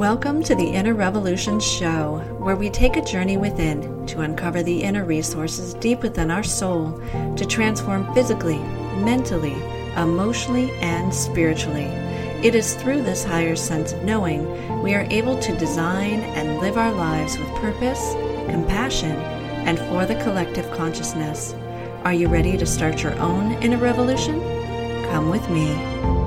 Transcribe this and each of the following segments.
Welcome to the Inner Revolution Show, where we take a journey within to uncover the inner resources deep within our soul to transform physically, mentally, emotionally, and spiritually. It is through this higher sense of knowing we are able to design and live our lives with purpose, compassion, and for the collective consciousness. Are you ready to start your own inner revolution? Come with me.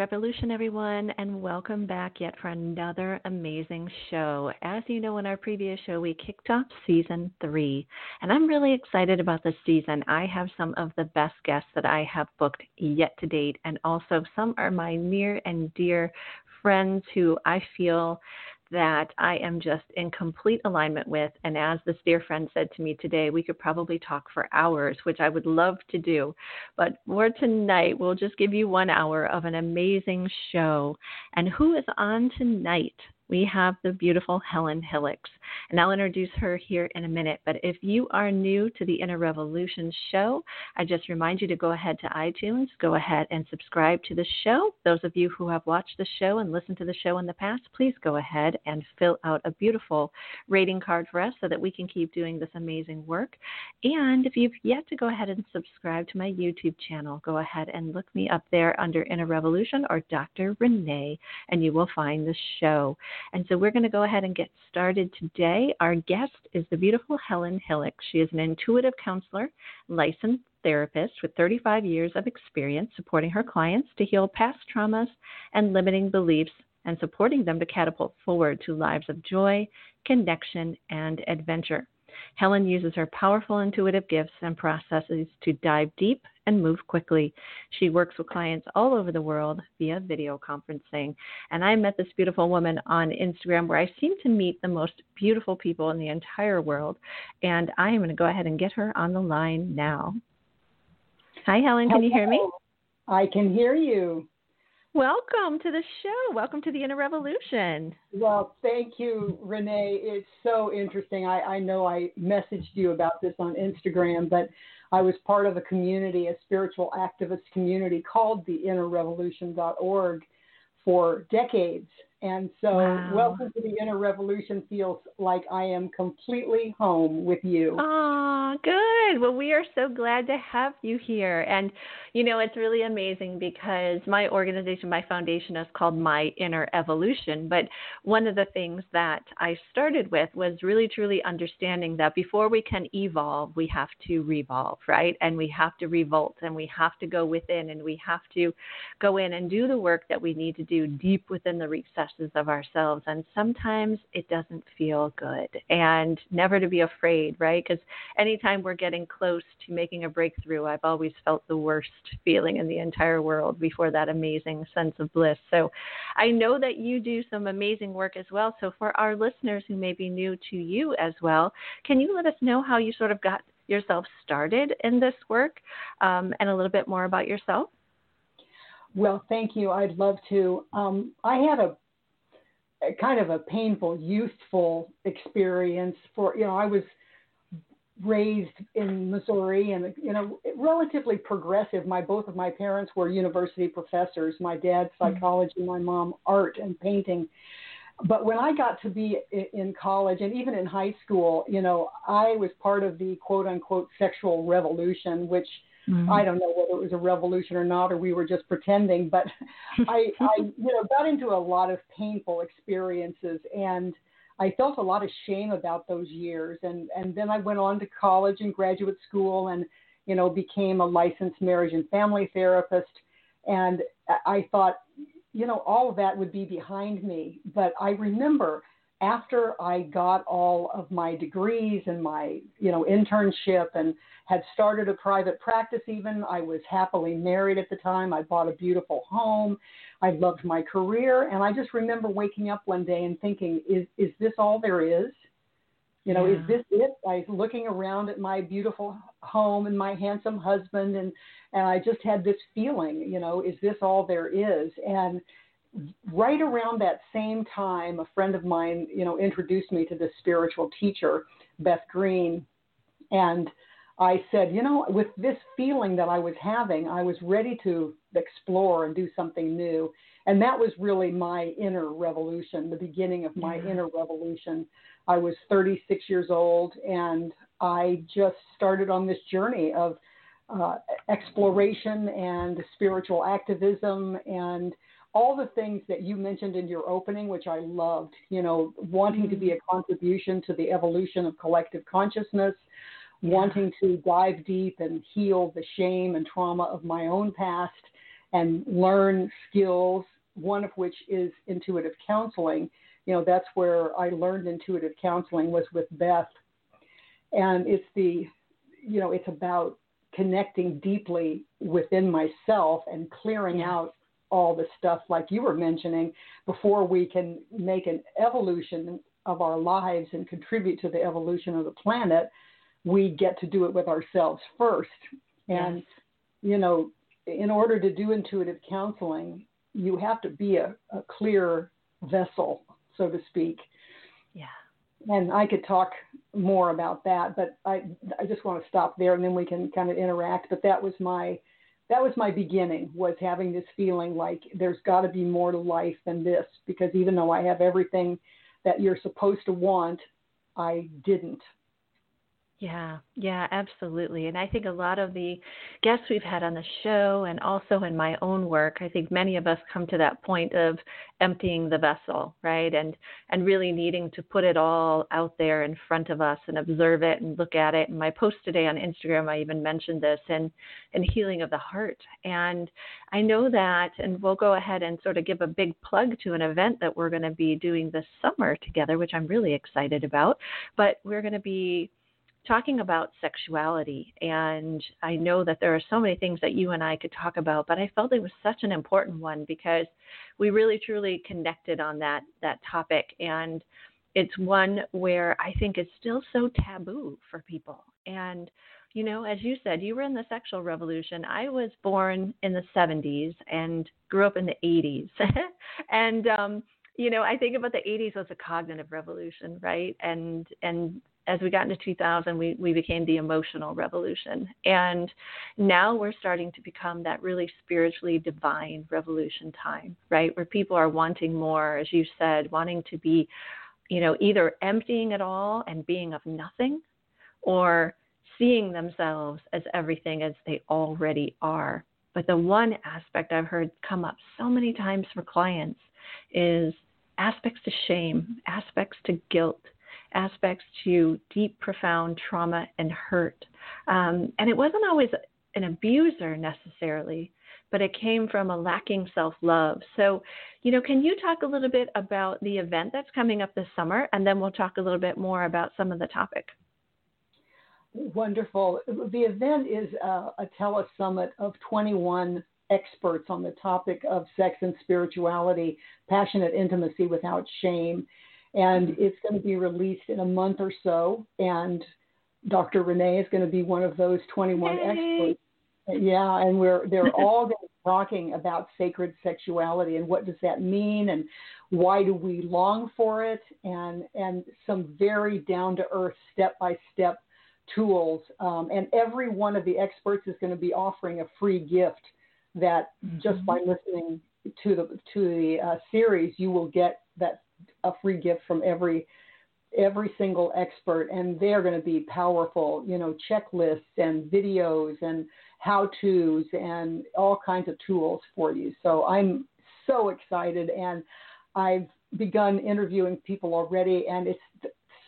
Revolution, everyone, and welcome back yet for another amazing show. As you know, in our previous show, we kicked off season three, and I'm really excited about this season. I have some of the best guests that I have booked yet to date, and also some are my near and dear friends who I feel that I am just in complete alignment with. And as this dear friend said to me today, we could probably talk for hours, which I would love to do. But for tonight, we'll just give you one hour of an amazing show. And who is on tonight? we have the beautiful Helen Hillix. And I'll introduce her here in a minute. But if you are new to the Inner Revolution show, I just remind you to go ahead to iTunes, go ahead and subscribe to the show. Those of you who have watched the show and listened to the show in the past, please go ahead and fill out a beautiful rating card for us so that we can keep doing this amazing work. And if you've yet to go ahead and subscribe to my YouTube channel, go ahead and look me up there under Inner Revolution or Dr. Renee, and you will find the show. And so we're going to go ahead and get started today. Today, our guest is the beautiful Helen Hillix. She is an intuitive counselor, licensed therapist with 35 years of experience supporting her clients to heal past traumas and limiting beliefs and supporting them to catapult forward to lives of joy, connection, and adventure. Helen uses her powerful intuitive gifts and processes to dive deep and move quickly. She works with clients all over the world via video conferencing. And I met this beautiful woman on Instagram where I seem to meet the most beautiful people in the entire world. And I am going to go ahead and get her on the line now. Hi, Helen. Can Hello. you hear me? I can hear you. Welcome to the show. Welcome to the Inner Revolution. Well, thank you, Renee. It's so interesting. I, I know I messaged you about this on Instagram, but I was part of a community, a spiritual activist community called the innerrevolution.org for decades. And so, Wow. welcome to the Inner Revolution feels like I am completely home with you. Good. Well, we are so glad to have you here. And, you know, it's really amazing because my organization, my foundation is called My Inner Evolution. But one of the things that I started with was really truly understanding that before we can evolve, we have to revolve, right? And we have to revolt and we have to go within and we have to go in and do the work that we need to do deep within the recesses of ourselves. And sometimes it doesn't feel good. And never to be afraid, right? Because anytime we're getting close to making a breakthrough, I've always felt the worst feeling in the entire world before that amazing sense of bliss. So I know that you do some amazing work as well. So for our listeners who may be new to you as well, can you let us know how you sort of got yourself started in this work um, and a little bit more about yourself? Well, thank you. I'd love to. Um, I had a, a kind of a painful, youthful experience. For you know, I was raised in Missouri, and you know, relatively progressive. My both of my parents were university professors. My dad hmm. psychology, my mom art and painting. But when I got to be in college and even in high school, you know, I was part of the quote unquote sexual revolution, which hmm. I don't know whether it was a revolution or not, or we were just pretending. But I, I, you know, got into a lot of painful experiences, and I felt a lot of shame about those years. And and then I went on to college and graduate school, and you know, became a licensed marriage and family therapist. And I- thought, you know, all of that would be behind me. But I remember after I got all of my degrees and my, you know, internship and had started a private practice even, I was happily married at the time. I bought a beautiful home. I loved my career. And I just remember waking up one day and thinking, is, is this all there is? You know, yeah. is this it? I was looking around at my beautiful home and my handsome husband, and and I just had this feeling. You know, is this all there is? And right around that same time, a friend of mine, you know, introduced me to this spiritual teacher, Beth Green, and I said, you know, with this feeling that I was having, I was ready to explore and do something new. And that was really my inner revolution, the beginning of my inner revolution. I was 36 years old and I just started on this journey of uh, exploration and spiritual activism and all the things that you mentioned in your opening, which I loved, you know, wanting to be a contribution to the evolution of collective consciousness. Wanting to dive deep and heal the shame and trauma of my own past and learn skills, one of which is intuitive counseling. You know, that's where I learned intuitive counseling was with Beth. And it's the, you know, it's about connecting deeply within myself and clearing out all the stuff like you were mentioning before we can make an evolution of our lives and contribute to the evolution of the planet we get to do it with ourselves first and yes. you know in order to do intuitive counseling you have to be a, a clear vessel so to speak yeah and I could talk more about that, but I I just want to stop there and then we can kind of interact. But that was my that was my beginning was having this feeling like there's got to be more to life than this because even though I have everything that you're supposed to want, I didn't. Yeah, yeah, absolutely. And I think a lot of the guests we've had on the show and also in my own work, I think many of us come to that point of emptying the vessel, right? And and really needing to put it all out there in front of us and observe it and look at it. And my post today on Instagram I even mentioned this and and healing of the heart. And I know that and we'll go ahead and sort of give a big plug to an event that we're going to be doing this summer together, which I'm really excited about. But we're going to be talking about sexuality. And I know that there are so many things that you and I could talk about, but I felt it was such an important one because we really truly connected on that that topic. And it's one where I think it's still so taboo for people. And you know, as you said, you were in the sexual revolution. I was born in the 70s and grew up in the 80s. and um you know, I think about the 80s as a cognitive revolution, right? And and as we got into 2000, we, we became the emotional revolution. And now we're starting to become that really spiritually divine revolution time, right? Where people are wanting more, as you said, wanting to be, you know, either emptying it all and being of nothing or seeing themselves as everything as they already are. But the one aspect I've heard come up so many times for clients is aspects to shame, aspects to guilt, aspects to deep, profound trauma and hurt. Um, and it wasn't always an abuser necessarily, but it came from a lacking self love. So, you know, can you talk a little bit about the event that's coming up this summer? And then we'll talk a little bit more about some of the topic. Wonderful. The event is a, a telesummit of 21 experts on the topic of sex and spirituality, passionate intimacy without shame and it's going to be released in a month or so. And Dr. Renee is going to be one of those 21 Yay. experts. Yeah, and we're they're all going to be talking about sacred sexuality and what does that mean and why do we long for it and and some very down to earth step by step tools. Um, and every one of the experts is going to be offering a free gift that mm-hmm. just by listening to the to the uh, series you will get that a free gift from every every single expert and they're going to be powerful you know checklists and videos and how to's and all kinds of tools for you. So i'm so excited and i've begun interviewing people already and it's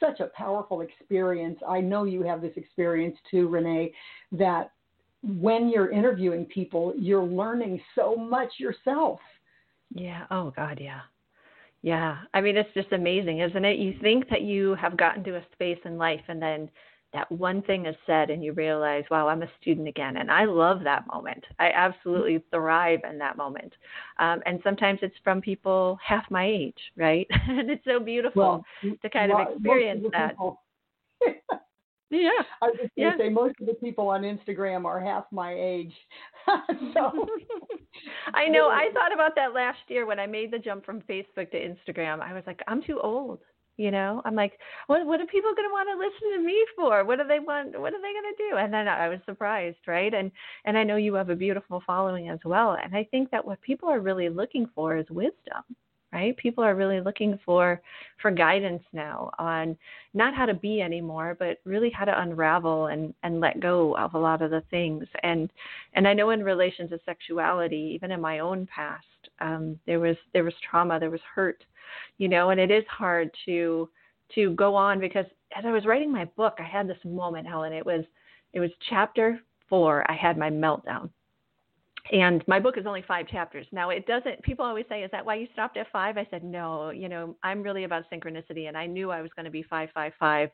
such a powerful experience. I know you have this experience too renee that when you're interviewing people you're learning so much yourself. Yeah. Oh god yeah yeah. I mean, it's just amazing, isn't it? You think that you have gotten to a space in life and then that one thing is said and you realize, wow, I'm a student again. And I love that moment. I absolutely thrive in that moment. Um, and sometimes it's from people half my age, right? and it's so beautiful well, to kind of experience that. Yeah. I was just yeah. say most of the people on Instagram are half my age. so I know. I thought about that last year when I made the jump from Facebook to Instagram. I was like, I'm too old. You know, I'm like, what what are people going to want to listen to me for? What do they want? What are they going to do? And then I was surprised, right? And and I know you have a beautiful following as well. And I think that what people are really looking for is wisdom, right? People are really looking for for guidance now on not how to be anymore, but really how to unravel and and let go of a lot of the things. And and I know in relation to sexuality, even in my own past, um, there was there was trauma, there was hurt you know, and it is hard to to go on because as I was writing my book, I had this moment, Helen. It was it was chapter four. I had my meltdown. And my book is only five chapters. Now it doesn't people always say, Is that why you stopped at five? I said, No, you know, I'm really about synchronicity and I knew I was gonna be five, five, five.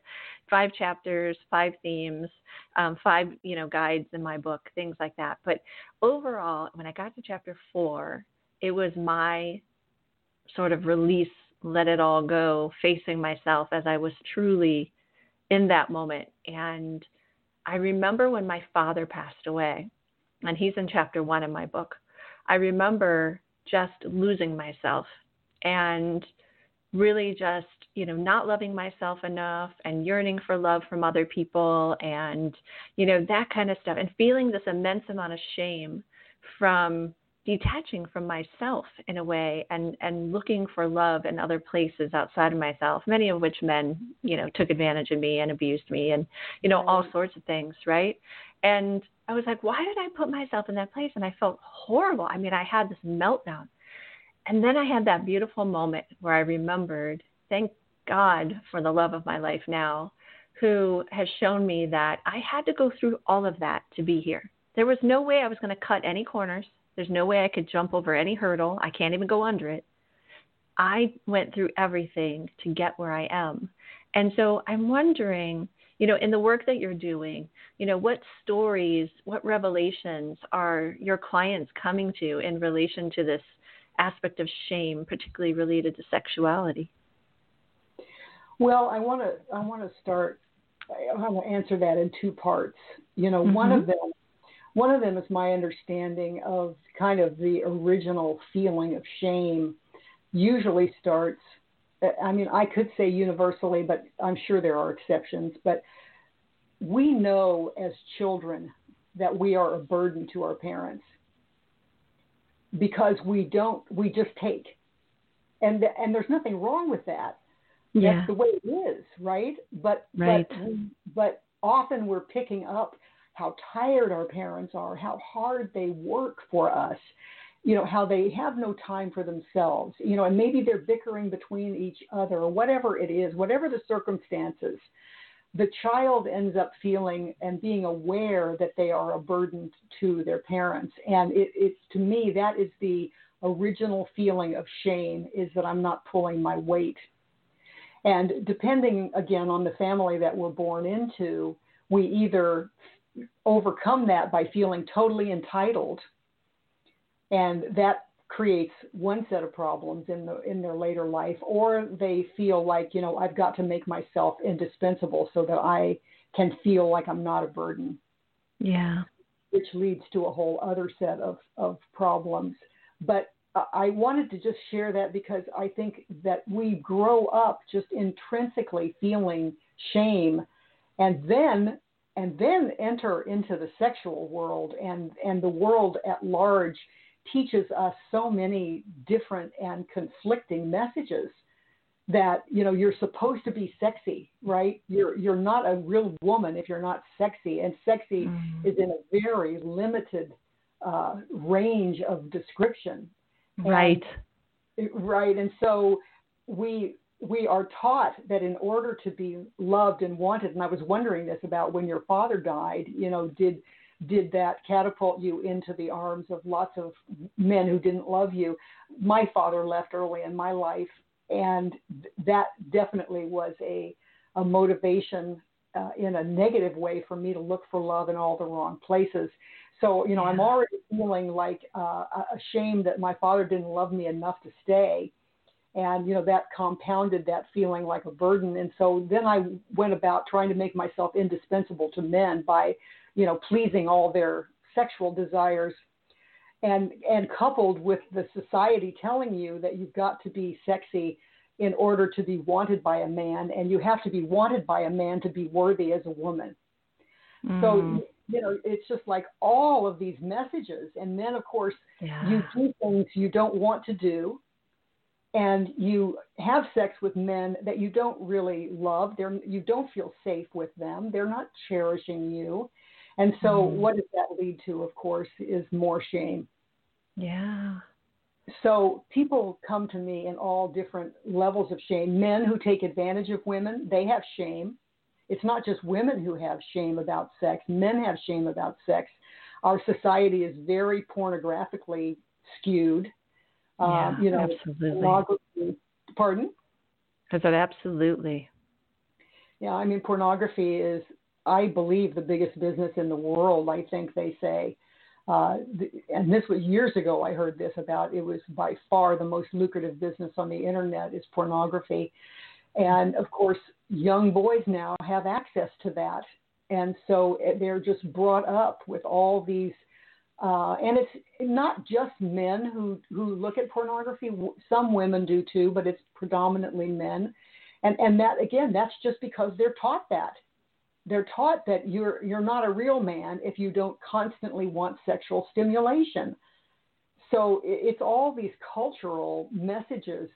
Five chapters, five themes, um, five, you know, guides in my book, things like that. But overall, when I got to chapter four, it was my sort of release, let it all go, facing myself as I was truly in that moment. And I remember when my father passed away, and he's in chapter one in my book. I remember just losing myself and really just, you know, not loving myself enough and yearning for love from other people and, you know, that kind of stuff and feeling this immense amount of shame from detaching from myself in a way and and looking for love in other places outside of myself many of which men you know took advantage of me and abused me and you know all mm-hmm. sorts of things right and i was like why did i put myself in that place and i felt horrible i mean i had this meltdown and then i had that beautiful moment where i remembered thank god for the love of my life now who has shown me that i had to go through all of that to be here there was no way i was going to cut any corners there's no way I could jump over any hurdle. I can't even go under it. I went through everything to get where I am. And so I'm wondering, you know, in the work that you're doing, you know, what stories, what revelations are your clients coming to in relation to this aspect of shame, particularly related to sexuality? Well, I want to I want to start I want to answer that in two parts. You know, mm-hmm. one of them one of them is my understanding of kind of the original feeling of shame usually starts I mean, I could say universally, but I'm sure there are exceptions. But we know as children that we are a burden to our parents because we don't, we just take. And, and there's nothing wrong with that. Yeah. That's the way it is, right? But, right. but, but often we're picking up how tired our parents are, how hard they work for us, you know, how they have no time for themselves, you know, and maybe they're bickering between each other or whatever it is, whatever the circumstances, the child ends up feeling and being aware that they are a burden to their parents. And it, it's to me, that is the original feeling of shame is that I'm not pulling my weight. And depending again on the family that we're born into, we either overcome that by feeling totally entitled, and that creates one set of problems in the in their later life, or they feel like you know I've got to make myself indispensable so that I can feel like I'm not a burden. Yeah, which leads to a whole other set of of problems. But I wanted to just share that because I think that we grow up just intrinsically feeling shame, and then and then enter into the sexual world and, and the world at large teaches us so many different and conflicting messages that you know you're supposed to be sexy right? You're you're not a real woman if you're not sexy and sexy mm. is in a very limited uh, range of description. Right. and, right and so we we are taught that in order to be loved and wanted, and I was wondering this about when your father died, you know, did did that catapult you into the arms of lots of men who didn't love you? My father left early in my life, and that definitely was a a motivation uh, in a negative way for me to look for love in all the wrong places. So, you know, yeah. I'm already feeling like uh, ashamed that my father didn't love me enough to stay and you know that compounded that feeling like a burden and so then i went about trying to make myself indispensable to men by you know pleasing all their sexual desires. And and coupled with the society telling you that you've got to be sexy in order to be wanted by a man and you have to be wanted by a man to be worthy as a woman. Mm. so you know it's just like all of these messages. And then of course yeah. you do things you don't want to do and you have sex with men that you don't really love. They're you don't feel safe with them. They're not cherishing you and so mm. what does that lead to of course is more shame yeah so people come to me in all different levels of shame men who take advantage of women they have shame it's not just women who have shame about sex men have shame about sex our society is very pornographically skewed yeah, um, you know, absolutely. Pardon? I said absolutely. Yeah, I mean, pornography is, I believe, the biggest business in the world. I think they say, uh, and this was years ago. I heard this about. It was by far the most lucrative business on the internet is pornography, and of course, young boys now have access to that, and so eh, they're just brought up with all these uh, and it's not just men who, who look at pornography. Some women do too, but it's predominantly men. And, and that, again, that's just because they're taught that. They're taught that you're, you're not a real man if you don't constantly want sexual stimulation. So it's all these cultural messages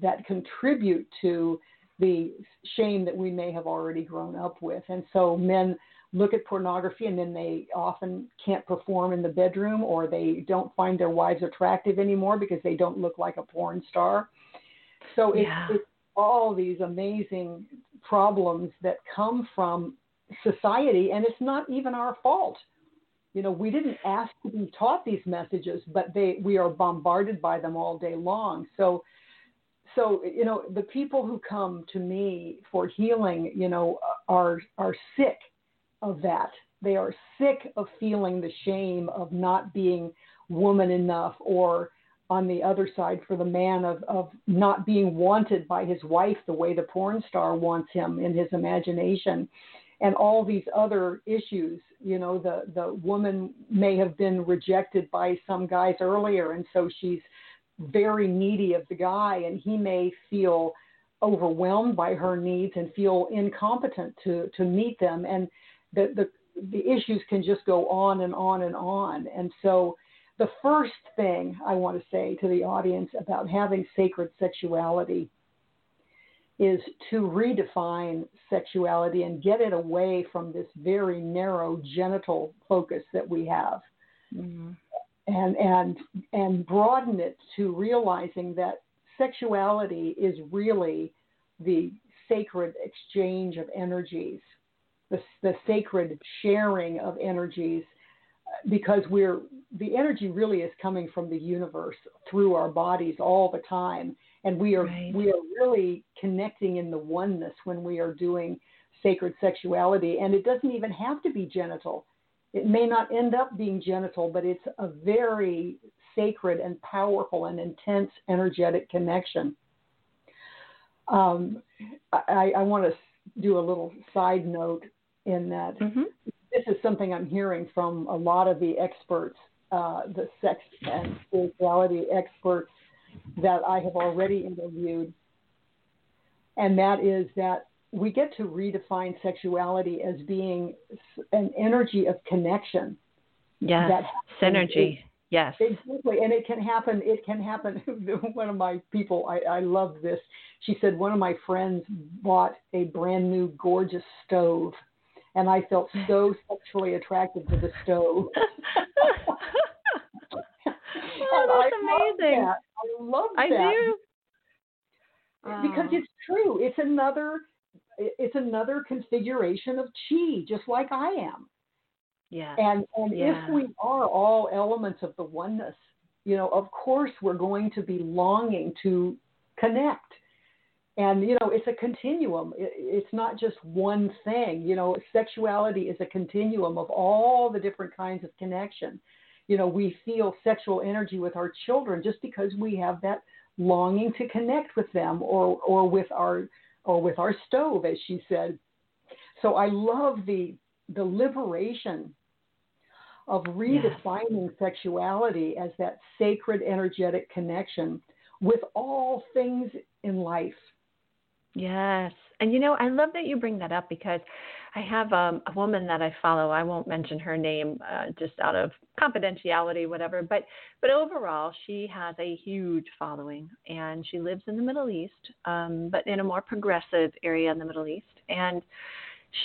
that contribute to the shame that we may have already grown up with. And so men look at pornography and then they often can't perform in the bedroom or they don't find their wives attractive anymore because they don't look like a porn star. So it's, yeah. it's all these amazing problems that come from society and it's not even our fault. You know, we didn't ask to be taught these messages, but they we are bombarded by them all day long. So so you know the people who come to me for healing you know are are sick of that. They are sick of feeling the shame of not being woman enough, or on the other side, for the man of, of not being wanted by his wife the way the porn star wants him in his imagination. And all these other issues, you know, the, the woman may have been rejected by some guys earlier, and so she's very needy of the guy, and he may feel overwhelmed by her needs and feel incompetent to to meet them and the, the, the issues can just go on and on and on. And so, the first thing I want to say to the audience about having sacred sexuality is to redefine sexuality and get it away from this very narrow genital focus that we have. Mm-hmm. And, and, and broaden it to realizing that sexuality is really the sacred exchange of energies the, the sacred sharing of energies because we're the energy really is coming from the universe through our bodies all the time and we are right. we are really connecting in the oneness when we are doing sacred sexuality and it doesn't even have to be genital it may not end up being genital but it's a very sacred and powerful and intense energetic connection um, I, I want to do a little side note in that mm-hmm. this is something I'm hearing from a lot of the experts, uh, the sex and spirituality experts that I have already interviewed, and that is that we get to redefine sexuality as being an energy of connection. Yes, synergy. Yes. Exactly. And it can happen. It can happen. one of my people, I, I love this. She said, one of my friends bought a brand new gorgeous stove and I felt so sexually attracted to the stove. oh, that's amazing. That. I love that. I do. Because ah. it's true. It's another it's another configuration of chi, just like I am. Yeah. And and yeah. if we are all elements of the oneness, you know, of course we're going to be longing to connect and you know it's a continuum it, it's not just one thing you know sexuality is a continuum of all the different kinds of connection you know we feel sexual energy with our children just because we have that longing to connect with them or or with our or with our stove, as she said. So I love the the liberation of redefining sexuality as that sacred energetic connection with all things in life. Yes. And you know, I love that you bring that up because I have um, a woman that I follow. I won't mention her name uh, just out of confidentiality, whatever. But but overall, she has a huge following, and she lives in the Middle East, um, but in a more progressive area in the Middle East. And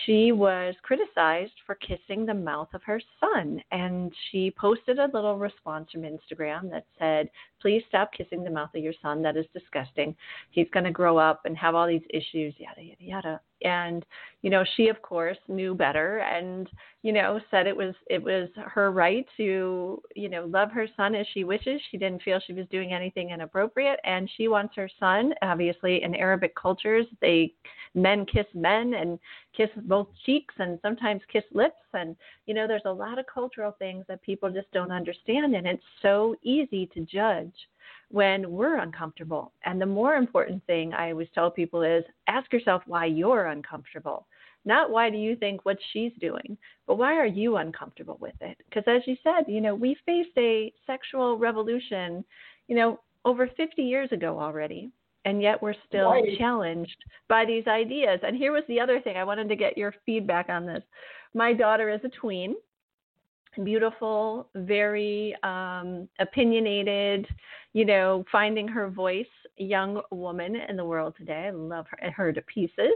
she was criticized for kissing the mouth of her son. And she posted a little response from Instagram that said, Please stop kissing the mouth of your son. That is disgusting. He's going to grow up and have all these issues, yada, yada, yada and you know she of course knew better and you know said it was it was her right to you know love her son as she wishes. She didn't feel she was doing anything inappropriate and she wants her son obviously in arabic cultures. They men kiss men and kiss both cheeks and sometimes kiss lips and you know there's a lot of cultural things that people just don't understand and it's so easy to judge when we're uncomfortable. And the more important thing I always tell people is ask yourself why you're uncomfortable. Not why do you think what she's doing, but why are you uncomfortable with it? Because as you said, you know, we faced a sexual revolution, you know, over 50 years ago already. And yet we're still right. challenged by these ideas. And here was the other thing I wanted to get your feedback on this. My daughter is a tween, beautiful, very um, opinionated, you know, finding her voice young woman in the world today. I love her, her to pieces.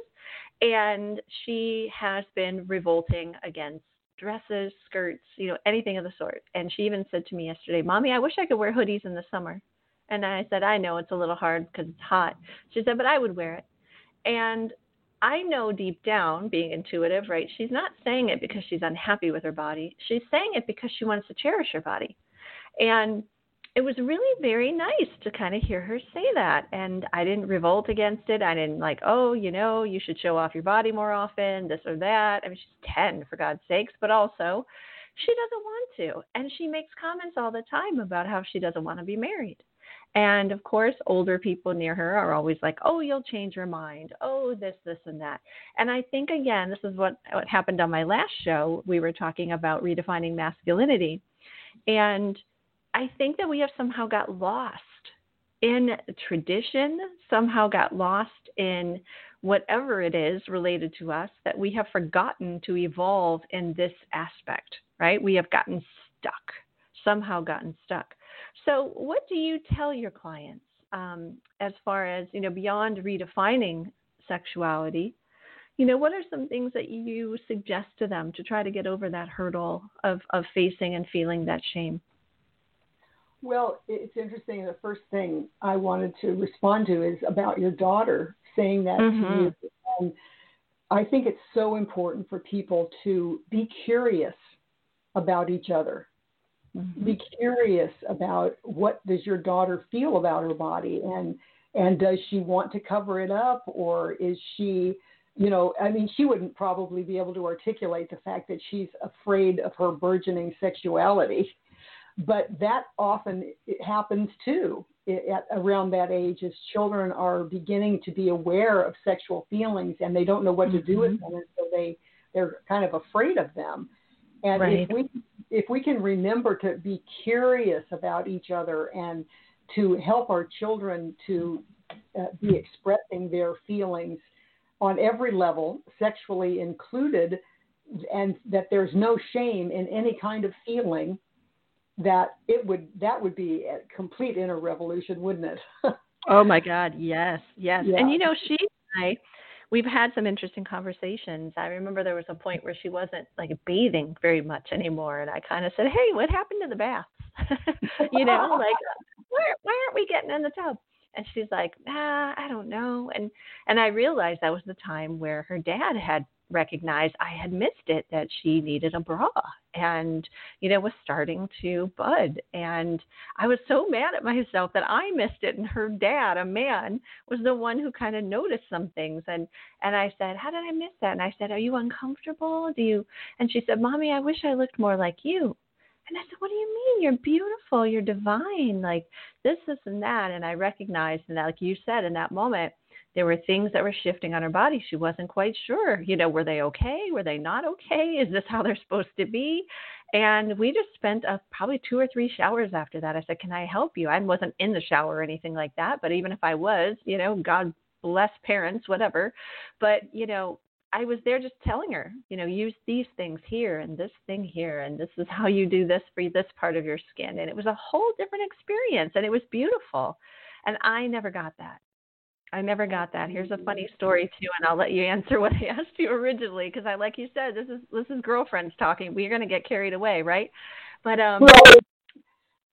And she has been revolting against dresses, skirts, you know, anything of the sort. And she even said to me yesterday, Mommy, I wish I could wear hoodies in the summer. And I said, I know it's a little hard because it's hot. She said, but I would wear it. And I know deep down, being intuitive, right? She's not saying it because she's unhappy with her body. She's saying it because she wants to cherish her body. And it was really very nice to kind of hear her say that. And I didn't revolt against it. I didn't like, oh, you know, you should show off your body more often, this or that. I mean, she's 10, for God's sakes. But also, she doesn't want to. And she makes comments all the time about how she doesn't want to be married. And of course, older people near her are always like, "Oh, you'll change your mind. Oh, this, this, and that." And I think again, this is what what happened on my last show. We were talking about redefining masculinity, and I think that we have somehow got lost in tradition, somehow got lost in whatever it is related to us that we have forgotten to evolve in this aspect, right? We have gotten stuck, somehow gotten stuck. So, what do you tell your clients um, as far as you know beyond redefining sexuality? You know, what are some things that you suggest to them to try to get over that hurdle of of facing and feeling that shame? Well, it's interesting. The first thing I wanted to respond to is about your daughter saying that mm-hmm. to you. And I think it's so important for people to be curious about each other mm-hmm. be curious about what does your daughter feel about her body and and does she want to cover it up or is she you know i mean she wouldn't probably be able to articulate the fact that she's afraid of her burgeoning sexuality but that often it happens too at around that age as children are beginning to be aware of sexual feelings and they don't know what to do with mm-hmm. them and so they they're kind of afraid of them and right. if we if we can remember to be curious about each other and to help our children to uh, be expressing their feelings on every level, sexually included, and that there's no shame in any kind of feeling, that it would that would be a complete inner revolution, wouldn't it? oh my God, yes, yes. Yeah. And you know, she and I we've had some interesting conversations. I remember there was a point where she wasn't like bathing very much anymore, and I kind of said, "Hey, what happened to the baths? you know, like why why aren't we getting in the tub?" And she's like, "Ah, I don't know." And and I realized that was the time where her dad had recognized I had missed it that she needed a bra and you know was starting to bud and I was so mad at myself that I missed it and her dad a man was the one who kind of noticed some things and and I said how did I miss that and I said are you uncomfortable do you and she said mommy I wish I looked more like you And I said, What do you mean? You're beautiful. You're divine. Like this, this, and that. And I recognized, and that, like you said in that moment, there were things that were shifting on her body. She wasn't quite sure. You know, were they okay? Were they not okay? Is this how they're supposed to be? And we just spent a, probably two or three showers after that. I said, Can I help you? I wasn't in the shower or anything like that. But even if I was, you know, God bless parents, whatever. But, you know, I was there just telling her, you know, use these things here and this thing here, and this is how you do this for this part of your skin. And it was a whole different experience, and it was beautiful. And I never got that. I never got that. Here's a funny story too, and I'll let you answer what I asked you originally because I, like you said, this is this is girlfriends talking. We're going to get carried away, right? But um, well,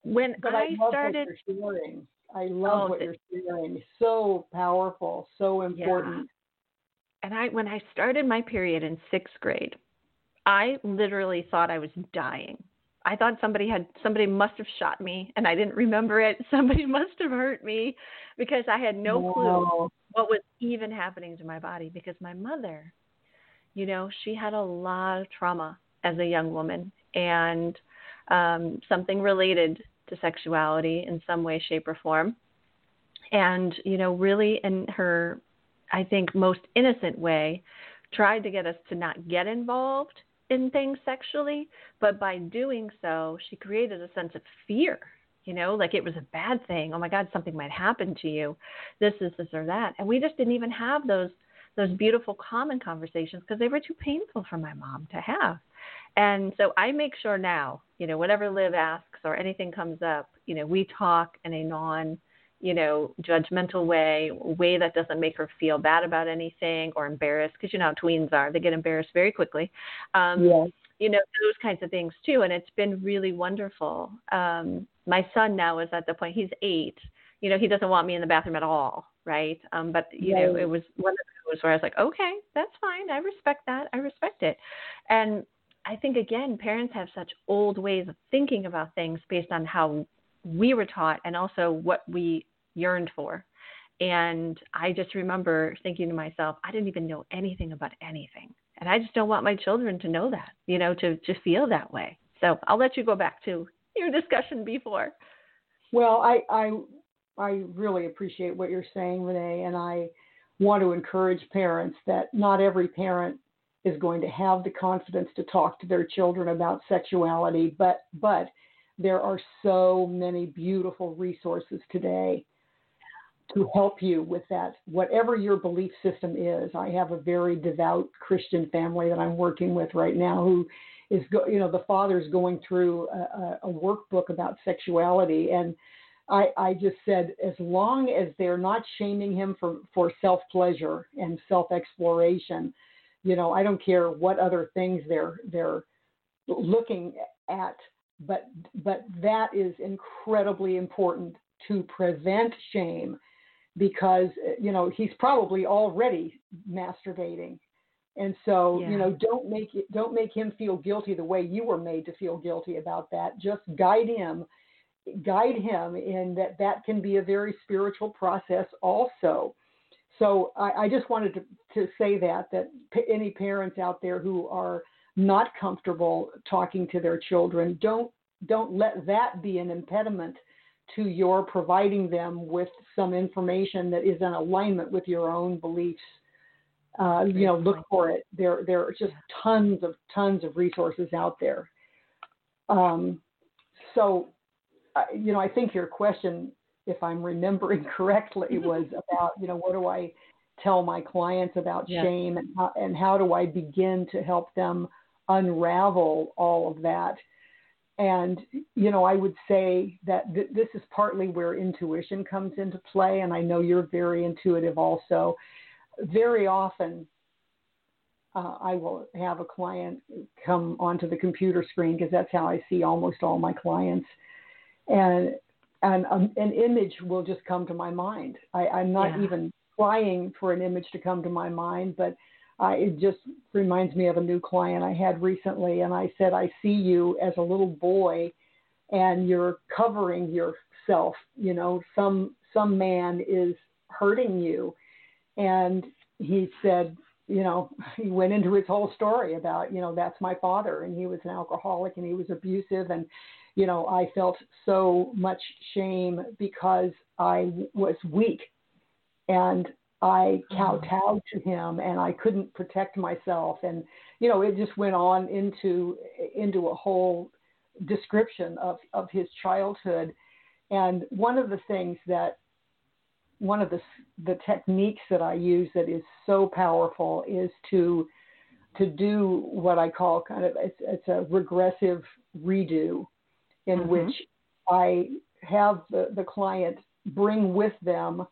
when but I, I started, what you're sharing. I love Oh, what you're sharing. So powerful, so important. and I when I started my period in sixth grade, I literally thought I was dying. I thought somebody had somebody must have shot me and I didn't remember it. Somebody must have hurt me because I had no clue what was even happening to my body because my mother, you know, she had a lot of trauma as a young woman and um, something related to sexuality in some way, shape, or form. And, you know, really in her, I think, most innocent way, tried to get us to not get involved in things sexually, but by doing so, she created a sense of fear. You know, like it was a bad thing. Oh my God, something might happen to you. This is this or that, and we just didn't even have those those beautiful common conversations because they were too painful for my mom to have. And so I make sure now, you know, whatever Liv asks or anything comes up, you know, we talk in a non, you know, judgmental way, way that doesn't make her feel bad about anything or embarrassed because you know how tweens are. They get embarrassed very quickly. Um, Yes. you know those kinds of things too and it's been really wonderful um my son now is at the point he's eight you know he doesn't want me in the bathroom at all right um but you know it was one of those where i was like okay that's fine i respect that i respect it and i think again parents have such old ways of thinking about things based on how we were taught and also what we yearned for and i just remember thinking to myself i didn't even know anything about anything and I just don't want my children to know that, you know, to to feel that way. So I'll let you go back to your discussion before. Well, I, I I really appreciate what you're saying, Renee, and I want to encourage parents that not every parent is going to have the confidence to talk to their children about sexuality, but but there are so many beautiful resources today to help you with that, whatever your belief system is. I have a very devout Christian family that I'm working with right now who is, go, you know, the father's going through a, a- workbook about sexuality. And I, I just said, as long as they're not shaming him for, for self pleasure and self exploration, you know, I don't care what other things they're, they're looking at, but, but that is incredibly important to prevent shame because you know he's probably already masturbating. And so Yeah. you know don't make it don't make him feel guilty the way you were made to feel guilty about that. Just guide him guide him in that that can be a very spiritual process also. So i, I just wanted to, to say that that p- any parents out there who are not comfortable talking to their children don't don't let that be an impediment to your providing them with some information that is in alignment with your own beliefs. Uh, you know, look for it. There, there are just tons of tons of resources out there. Um, so, you know, I think your question, if I'm remembering correctly, was about you know what do I tell my clients about shame and how, and how do I begin to help them unravel all of that. And, you know, I would say that th- this is partly where intuition comes into play. And I know you're very intuitive also. Very often, uh, I will have a client come onto the computer screen because that's how I see almost all my clients. And, and um, an image will just come to my mind. I, I'm not Yeah. even trying for an image to come to my mind, but it just reminds me of a new client I had recently, and I said, I see you as a little boy, and you're covering yourself. You know, some some man is hurting you, and he said, you know, he went into his whole story about, you know, that's my father and he was an alcoholic and he was abusive. And, you know, I felt so much shame because I was weak and I mm-hmm. kowtowed to him and I couldn't protect myself. And, you know, it just went on into, into a whole description of, of his childhood. And one of the things that one of the the techniques that I use that is so powerful is to to do what I call kind of it's, it's a regressive redo, in mm-hmm. which I have the, the client bring with them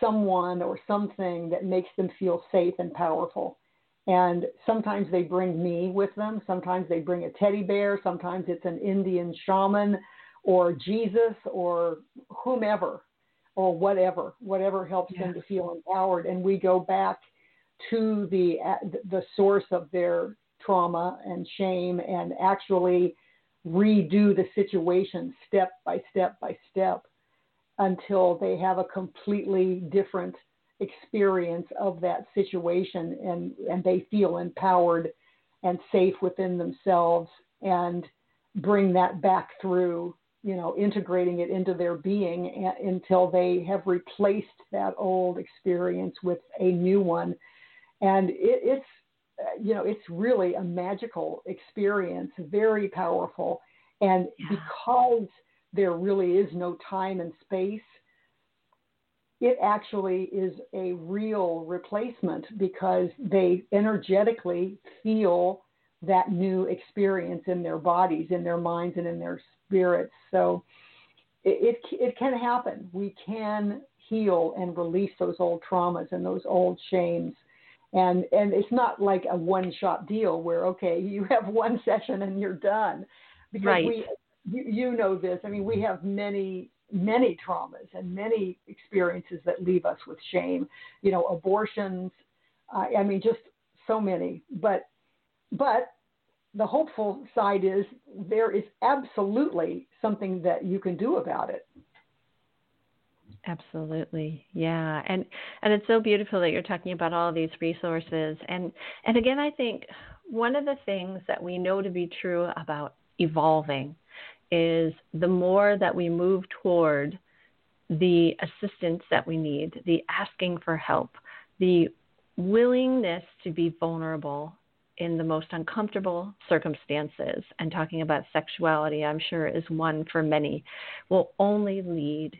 someone or something that makes them feel safe and powerful. And sometimes they bring me with them. Sometimes they bring a teddy bear. Sometimes it's an Indian shaman or Jesus or whomever or whatever, whatever helps yeah. them to feel empowered. And we go back to the the source of their trauma and shame and actually redo the situation step by step by step until they have a completely different experience of that situation and and they feel empowered and safe within themselves and bring that back through you know, integrating it into their being until they have replaced that old experience with a new one. And it, it's, you know, it's really a magical experience, very powerful. And yeah. because there really is no time and space, it actually is a real replacement because they energetically feel that new experience in their bodies, in their minds, and in their spirits. So it, it, it can happen. We can heal and release those old traumas and those old shames. And, and it's not like a one shot deal where, okay, you have one session and you're done. Because right. we, you, you know this. I mean, we have many many traumas and many experiences that leave us with shame. You know, abortions. Uh, I mean, just so many. But but the hopeful side is there is absolutely something that you can do about it. Absolutely. Yeah. And and it's so beautiful that you're talking about all these resources. And and again I think one of the things that we know to be true about evolving is the more that we move toward the assistance that we need, the asking for help, the willingness to be vulnerable in the most uncomfortable circumstances, and talking about sexuality, I'm sure, is one for many, will only lead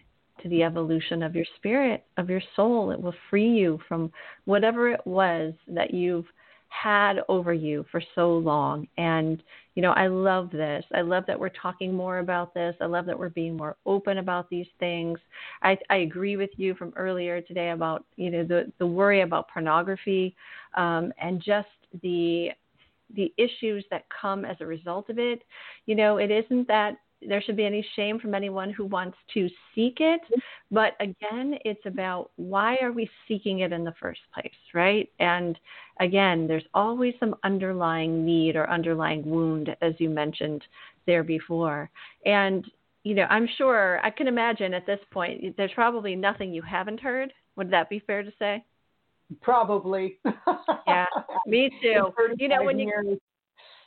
to the evolution of your spirit, of your soul. It will free you from whatever it was that you've had over you for so long. And, you know, I love this. I love that we're talking more about this. I love that we're being more open about these things. I, I agree with you from earlier today about, you know, the, the worry about pornography um, and just the the issues that come as a result of it. You know, it isn't that there should be any shame from anyone who wants to seek it, but again, it's about why are we seeking it in the first place, right? And again, there's always some underlying need or underlying wound, as you mentioned there before. And you know, I'm sure I can imagine at this point there's probably nothing you haven't heard. Would that be fair to say? Probably. yeah, me too. You know, when you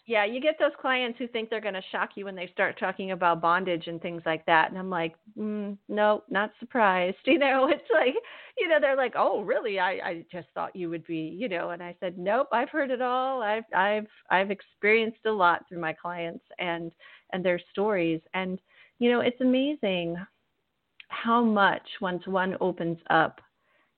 yeah, you get those clients who think they're going to shock you when they start talking about bondage and things like that, and I'm like, mm, no, not surprised. You know, it's like, you know, they're like, oh, really? I I just thought you would be, you know, and I said, nope, I've heard it all. I've I've I've experienced a lot through my clients and and their stories, and you know, it's amazing how much once one opens up,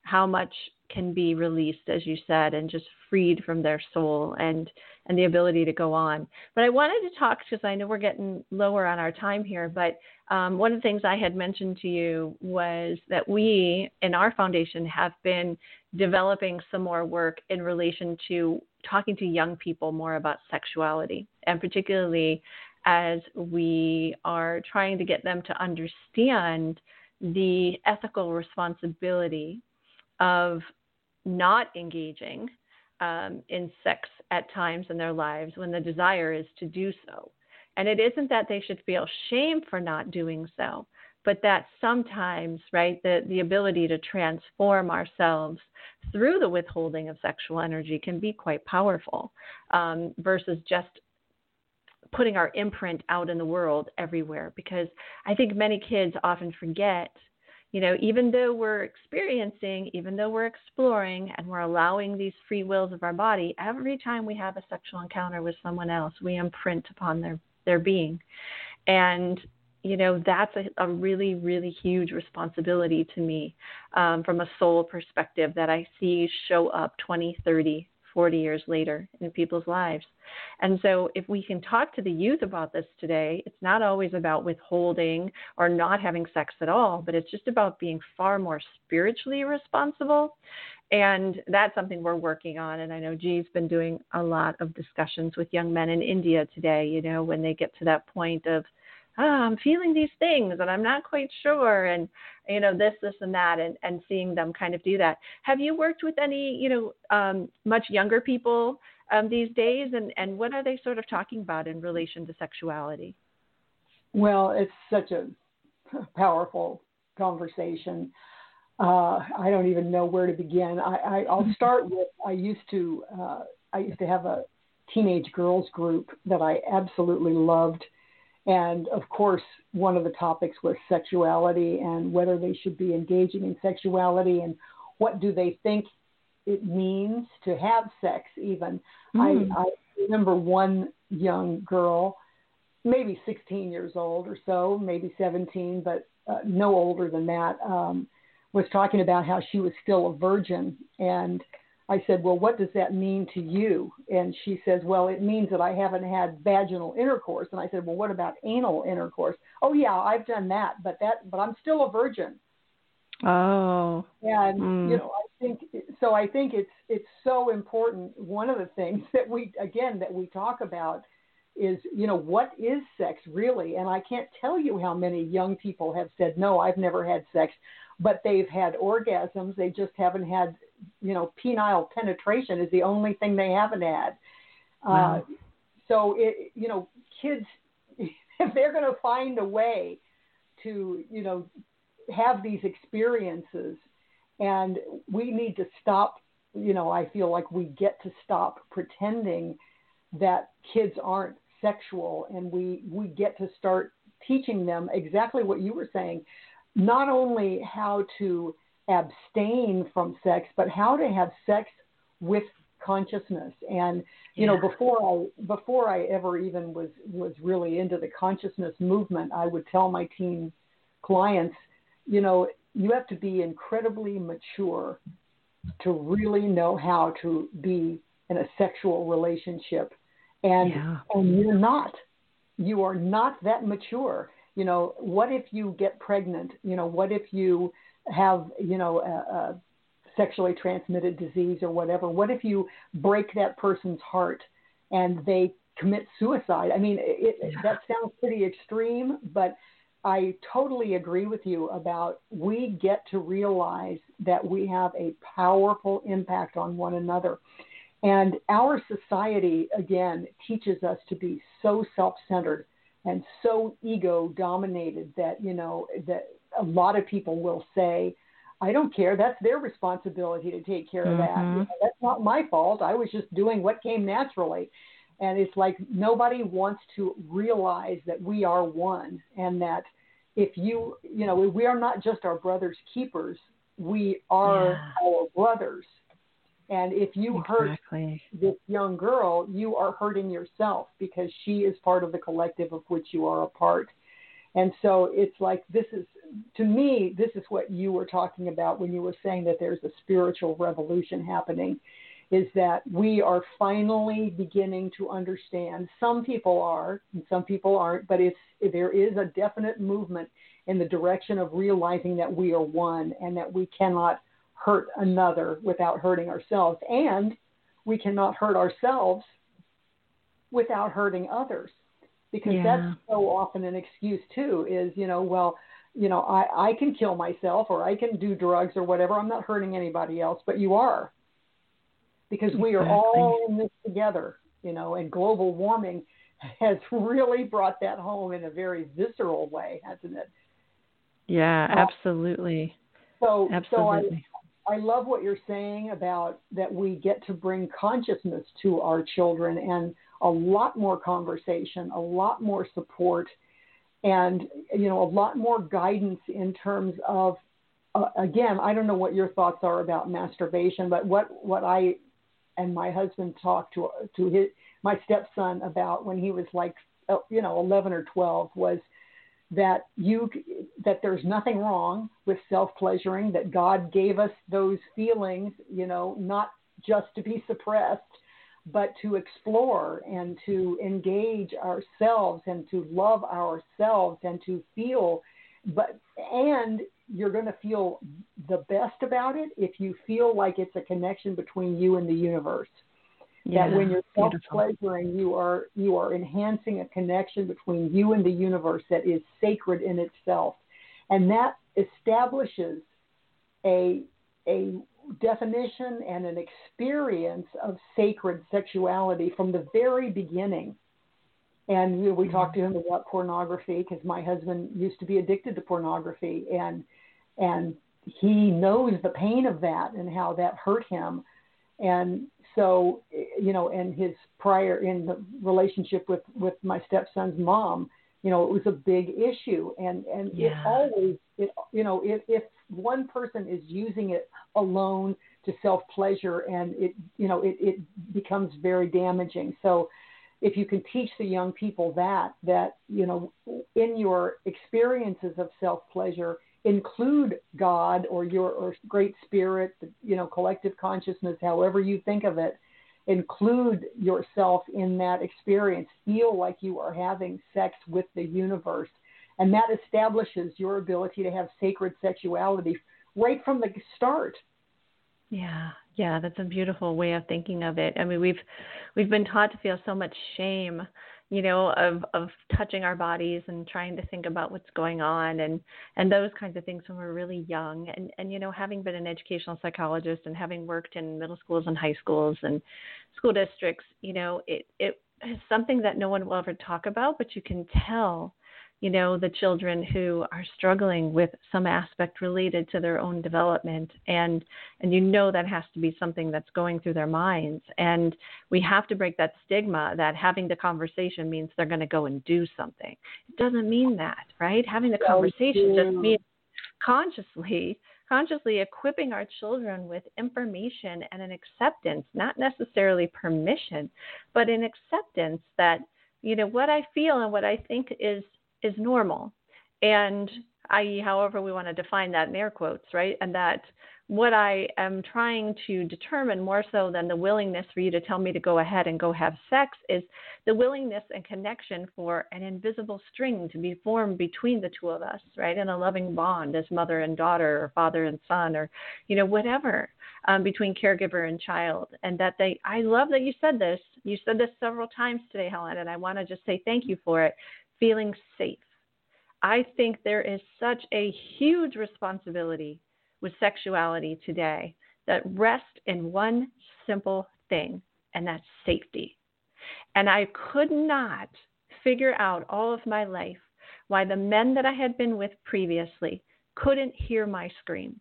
how much can be released, as you said, and just freed from their soul and and the ability to go on. But I wanted to talk because I know we're getting lower on our time here. But um, one of the things I had mentioned to you was that we in our foundation have been developing some more work in relation to talking to young people more about sexuality, and particularly as we are trying to get them to understand the ethical responsibility of not engaging um, in sex at times in their lives when the desire is to do so. And it isn't that they should feel shame for not doing so, but that sometimes, right, the, the ability to transform ourselves through the withholding of sexual energy can be quite powerful um, versus just putting our imprint out in the world everywhere. Because I think many kids often forget you know, even though we're experiencing, even though we're exploring and we're allowing these free wills of our body, every time we have a sexual encounter with someone else, we imprint upon their, their being. And, you know, that's a, a really, really huge responsibility to me um, from a soul perspective that I see show up 20, 30, 40 years later in people's lives. And so, if we can talk to the youth about this today, it's not always about withholding or not having sex at all, but it's just about being far more spiritually responsible. And that's something we're working on. And I know G's been doing a lot of discussions with young men in India today, you know, when they get to that point of, oh, I'm feeling these things and I'm not quite sure and you know this this and that and and seeing them kind of do that. Have you worked with any you know um, much younger people um, these days and and what are they sort of talking about in relation to sexuality? Well, it's such a powerful conversation. Uh, I don't even know where to begin. I, I, will start with I used to uh, I used to have a teenage girls group that I absolutely loved and of course, one of the topics was sexuality and whether they should be engaging in sexuality and what do they think it means to have sex, even. Mm. I, I remember one young girl, maybe 16 years old or so, maybe 17, but uh, no older than that, um, was talking about how she was still a virgin. And I said, Well, what does that mean to you? And she says, Well, it means that I haven't had vaginal intercourse. And I said, Well, what about anal intercourse? Oh, yeah, I've done that, but that, but I'm still a virgin. Oh. And mm. you know, I think so. I think it's it's so important. One of the things that we again that we talk about is you know what is sex really? And I can't tell you how many young people have said no, I've never had sex, but they've had orgasms. They just haven't had you know, penile penetration is the only thing they haven't had. Uh, wow. Uh, so it, you know, kids, if they're going to find a way to, you know, have these experiences, and we need to stop. You know, I feel like we get to stop pretending that kids aren't sexual, and we we get to start teaching them exactly what you were saying, not only how to abstain from sex, but how to have sex with consciousness. And you yeah. know, before I before I ever even was was really into the consciousness movement, I would tell my teen clients, you know, you have to be incredibly mature to really know how to be in a sexual relationship. And yeah. and you're not. You are not that mature. You know, what if you get pregnant? You know, what if you have you know a, a sexually transmitted disease or whatever what if you break that person's heart and they commit suicide i mean it, yeah. that sounds pretty extreme but i totally agree with you about we get to realize that we have a powerful impact on one another and our society again teaches us to be so self-centered and so ego dominated that you know that a lot of people will say, I don't care. That's their responsibility to take care of that. Mm-hmm. You know, that's not my fault. I was just doing what came naturally. And it's like nobody wants to realize that we are one and that if you, you know, we are not just our brother's keepers, we are yeah. our brothers. And if you exactly. hurt this young girl, you are hurting yourself because she is part of the collective of which you are a part. And so it's like this is to me this is what you were talking about when you were saying that there's a spiritual revolution happening is that we are finally beginning to understand some people are and some people aren't but it's there is a definite movement in the direction of realizing that we are one and that we cannot hurt another without hurting ourselves and we cannot hurt ourselves without hurting others because yeah. that's so often an excuse too is you know well you know I, I can kill myself or i can do drugs or whatever i'm not hurting anybody else but you are because exactly. we are all in this together you know and global warming has really brought that home in a very visceral way hasn't it Yeah, uh, absolutely. So, absolutely. so I, love what you're saying about that we get to bring consciousness to our children and a lot more conversation, a lot more support, and you know a lot more guidance in terms of. Uh, again, I don't know what your thoughts are about masturbation, but what what I and my husband talked to to his my stepson about when he was like uh, you know 11 or 12 was that you that there's nothing wrong with self pleasuring that god gave us those feelings you know not just to be suppressed but to explore and to engage ourselves and to love ourselves and to feel but and you're going to feel the best about it if you feel like it's a connection between you and the universe yeah, that when you're self pleasuring you are you are enhancing a connection between you and the universe that is sacred in itself and that establishes a a definition and an experience of sacred sexuality from the very beginning. And we, we mm-hmm. talked to him about pornography because my husband used to be addicted to pornography, and and he knows the pain of that and how that hurt him. And so, eh, you know, and his prior in the relationship with with my stepson's mom, you know, it was a big issue, and and yeah. it always, it you know, if if one person is using it alone to self pleasure, and it you know it it becomes very damaging. So if you can teach the young people that that you know in your experiences of self pleasure include God or your or great spirit, you know, collective consciousness, however you think of it, include yourself in that experience. Feel like you are having sex with the universe. And that establishes your ability to have sacred sexuality right from the start. Yeah, yeah, that's a beautiful way of thinking of it. I mean, we've we've been taught to feel so much shame you know of of touching our bodies and trying to think about what's going on and and those kinds of things when we're really young. And and you know having been an educational psychologist and having worked in middle schools and high schools and school districts you know it it is something that no one will ever talk about but you can tell you know the children who are struggling with some aspect related to their own development. And and you know that has to be something that's going through their minds. And we have to break that stigma that having the conversation means they're going to go and do something. It doesn't mean that right? Having the conversation just means consciously consciously equipping our children with information and an acceptance not necessarily permission but an acceptance that you know what i feel and what i think is is normal. And i.e., however we want to define that in air quotes, right? And that what I am trying to determine more so than the willingness for you to tell me to go ahead and go have sex is the willingness and connection for an invisible string to be formed between the two of us, right? In a loving bond as mother and daughter or father and son or, you know, whatever um, between caregiver and child. And that they, I love that you said this. You said this several times today, Helen, and I want to just say thank you for it feeling safe. I think there is such a huge responsibility with sexuality today that rests in one simple thing, and that's safety. And I could not figure out all of my life why the men that I had been with previously couldn't hear my scream.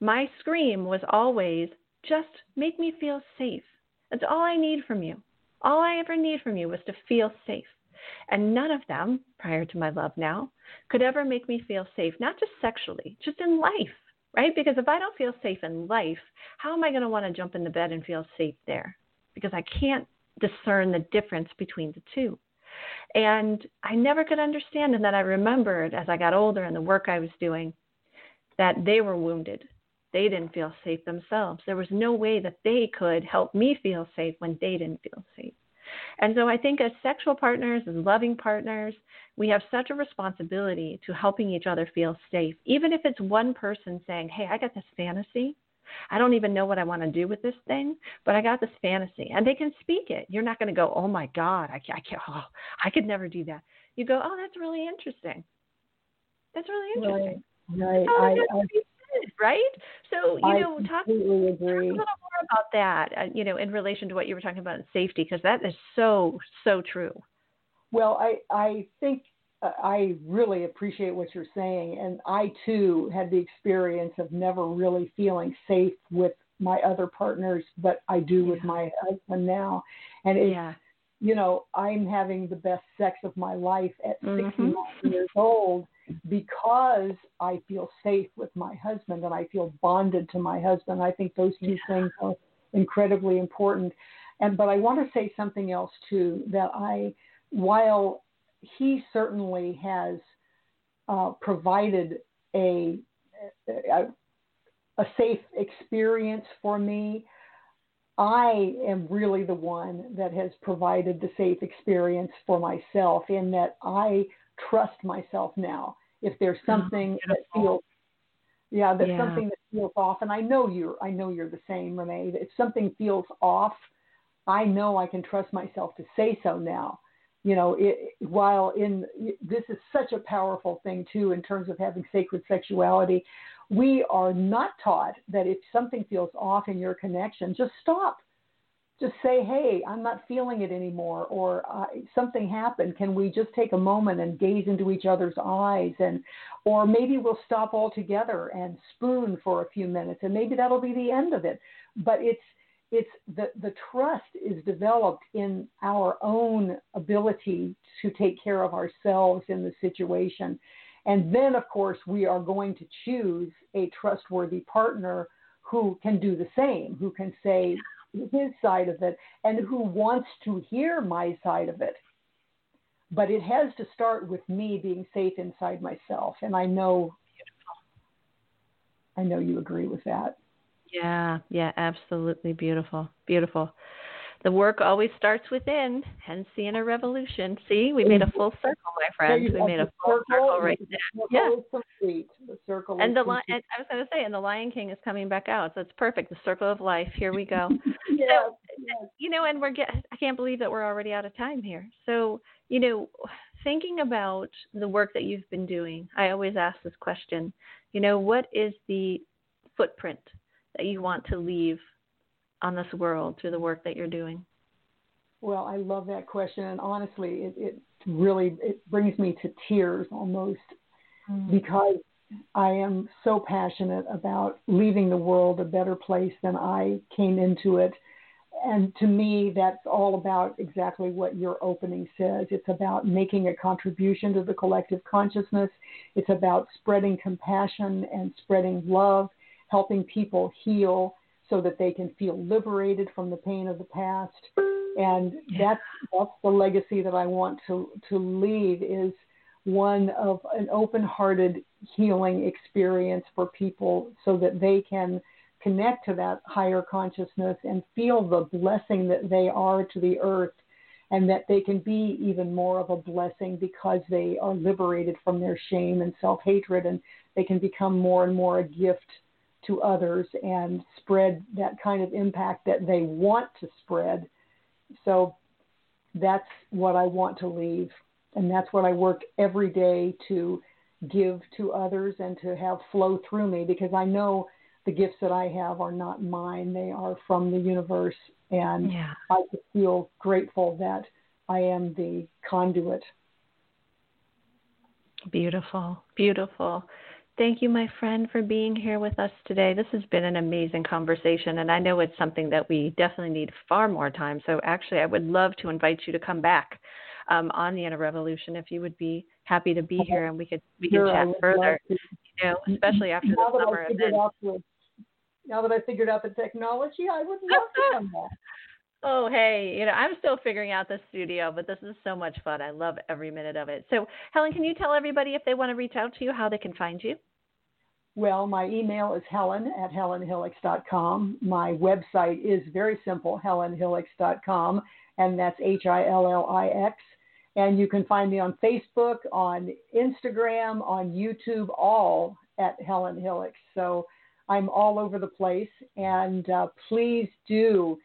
My scream was always just make me feel safe. That's all I need from you. All I ever need from you was to feel safe. And none of them, prior to my love now, could ever make me feel safe, not just sexually, just in life, right? Because if I don't feel safe in life, how am I going to want to jump in the bed and feel safe there? Because I can't discern the difference between the two. And I never could understand. And then I remembered as I got older and the work I was doing that they were wounded. They didn't feel safe themselves. There was no way that they could help me feel safe when they didn't feel safe. And so I think as sexual partners, as loving partners, we have such a responsibility to helping each other feel safe. Even if it's one person saying, Hey, I got this fantasy. I don't even know what I want to do with this thing, but I got this fantasy. And they can speak it. You're not going to go, Oh my God, I can't, I can't, oh, I could never do that. You go, Oh, that's really interesting. That's really interesting. Right. right. I, I, right? So you I know, talk, talk, a little more about that. Uh, you know, in relation to what you were talking about in safety, because that is so so true. Well, I I think I really appreciate what you're saying. And I too had the experience of never really feeling safe with my other partners, but I do with my husband now. And it's, yeah. you know, I'm having the best sex of my life at mm-hmm. 69 years old because I feel safe with my husband and I feel bonded to my husband. I think those two things are incredibly important. And but I want to say something else too that I, while he certainly has uh, provided a, a, a safe experience for me. I am really the one that has provided the safe experience for myself in that I trust myself now. If there's oh, something oh, that feels yeah, there's yeah. something that feels off, and I know you're I know you're the same, Renee. If something feels off, I know I can trust myself to say so now you know, it, while in this is such a powerful thing too in terms of having sacred sexuality, we are not taught that if something feels off in your connection, just stop. Just say, hey, I'm not feeling it anymore, or uh, something happened. Can we just take a moment and gaze into each other's eyes, and, or maybe we'll stop altogether and spoon for a few minutes, and maybe that'll be the end of it. But it's it's the, the trust is developed in our own ability to take care of ourselves in the situation. And then, of course, we are going to choose a trustworthy partner who can do the same, who can say his side of it, and who wants to hear my side of it. But it has to start with me being safe inside myself. And I know, I know you agree with that. Yeah, yeah, absolutely beautiful. Beautiful. The work always starts within, hence the inner revolution. See, we made a full circle, my friends. We made a full circle right there. Yeah. Complete. The circle and the li- and I was going to say, and the Lion King is coming back out, so it's perfect. The circle of life. Here we go. yes, so, yes. you know, and we're get. I can't believe that we're already out of time here. So, you know, thinking about the work that you've been doing, I always ask this question. You know, what is the footprint that you want to leave on this world through the work that you're doing? Well, I love that question, and honestly, it, it really it brings me to tears almost mm. because I am so passionate about leaving the world a better place than I came into it. And to me, that's all about exactly what your opening says. It's about making a contribution to the collective consciousness. It's about spreading compassion and spreading love helping people heal so that they can feel liberated from the pain of the past. And that's that's the legacy that I want to to leave is one of an open-hearted healing experience for people so that they can connect to that higher consciousness and feel the blessing that they are to the earth and that they can be even more of a blessing because they are liberated from their shame and self-hatred and they can become more and more a gift to others and spread that kind of impact that they want to spread. So that's what I want to leave. And that's what I work every day to give to others and to have flow through me because I know the gifts that I have are not mine, they are from the universe. And yeah. I feel grateful that I am the conduit. Beautiful, beautiful. Thank you, my friend, for being here with us today. This has been an amazing conversation, and I know it's something that we definitely need far more time. So, actually, I would love to invite you to come back um, on the Inner Revolution if you would be happy to be here, and we could we sure, could chat further. You know, especially after now the summer event. now that I figured out the technology, I would love to come back. Oh, hey, you know, I'm still figuring out the studio, but this is so much fun. I love every minute of it. So, Helen, can you tell everybody if they want to reach out to you, how they can find you? Well, my email is helen at helenhillix.com. My website is very simple, helenhillix.com, and that's H I L L I X. And you can find me on Facebook, on Instagram, on YouTube, all at Helen Hillix. So I'm all over the place. And uh, please do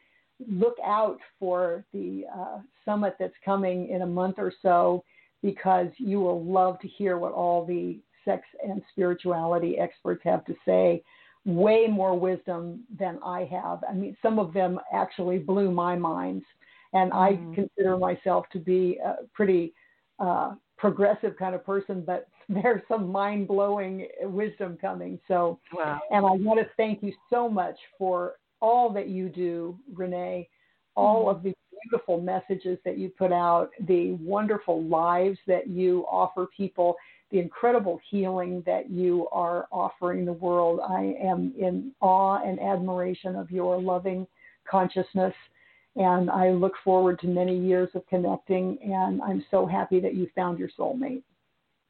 look out for the uh, summit that's coming in a month or so because you will love to hear what all the sex and spirituality experts have to say. Way more wisdom than I have. I mean, some of them actually blew my mind. And I mm. consider myself to be a pretty uh, progressive kind of person, but there's some mind blowing wisdom coming. So, wow. and I want to thank you so much for all that you do, Renee, all mm-hmm. of the beautiful messages that you put out, the wonderful lives that you offer people, the incredible healing that you are offering the world. I am in awe and admiration of your loving consciousness. And I look forward to many years of connecting. And I'm so happy that you found your soulmate.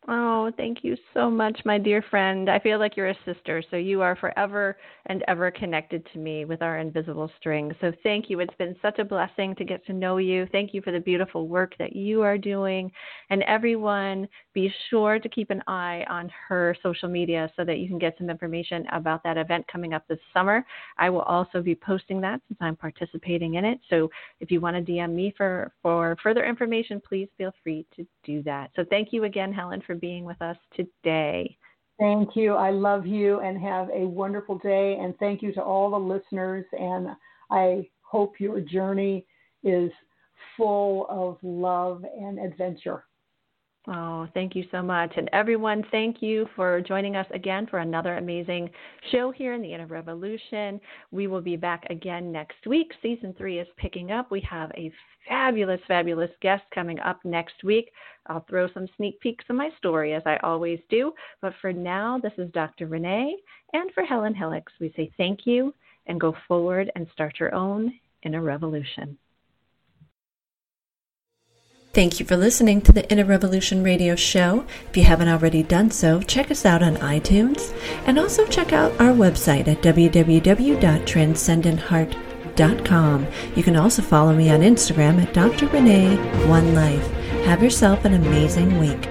Oh, thank you so much, my dear friend. I feel like you're a sister, so you are forever and ever connected to me with our invisible string. So thank you. It's been such a blessing to get to know you. Thank you for the beautiful work that you are doing. And everyone, be sure to keep an eye on her social media so that you can get some information about that event coming up this summer. I will also be posting that since I'm participating in it. So if you want to DM me for, for further information, please feel free to do that. So thank you again, Helen, for being with us today. Thank you. I love you and have a wonderful day. And thank you to all the listeners. And I hope your journey is full of love and adventure. Oh, thank you so much. And everyone, thank you for joining us again for another amazing show here in the Inner Revolution. We will be back again next week. Season three is picking up. We have a fabulous, fabulous guest coming up next week. I'll throw some sneak peeks of my story as I always do. But for now, this is Dr. Renee. And for Helen Hillix, we say thank you and go forward and start your own inner revolution. Thank you for listening to the Inner Revolution Radio Show. If you haven't already done so, check us out on iTunes and also check out our website at www.transcendentheart.com. You can also follow me on Instagram at Dr. Renee One Life. Have yourself an amazing week.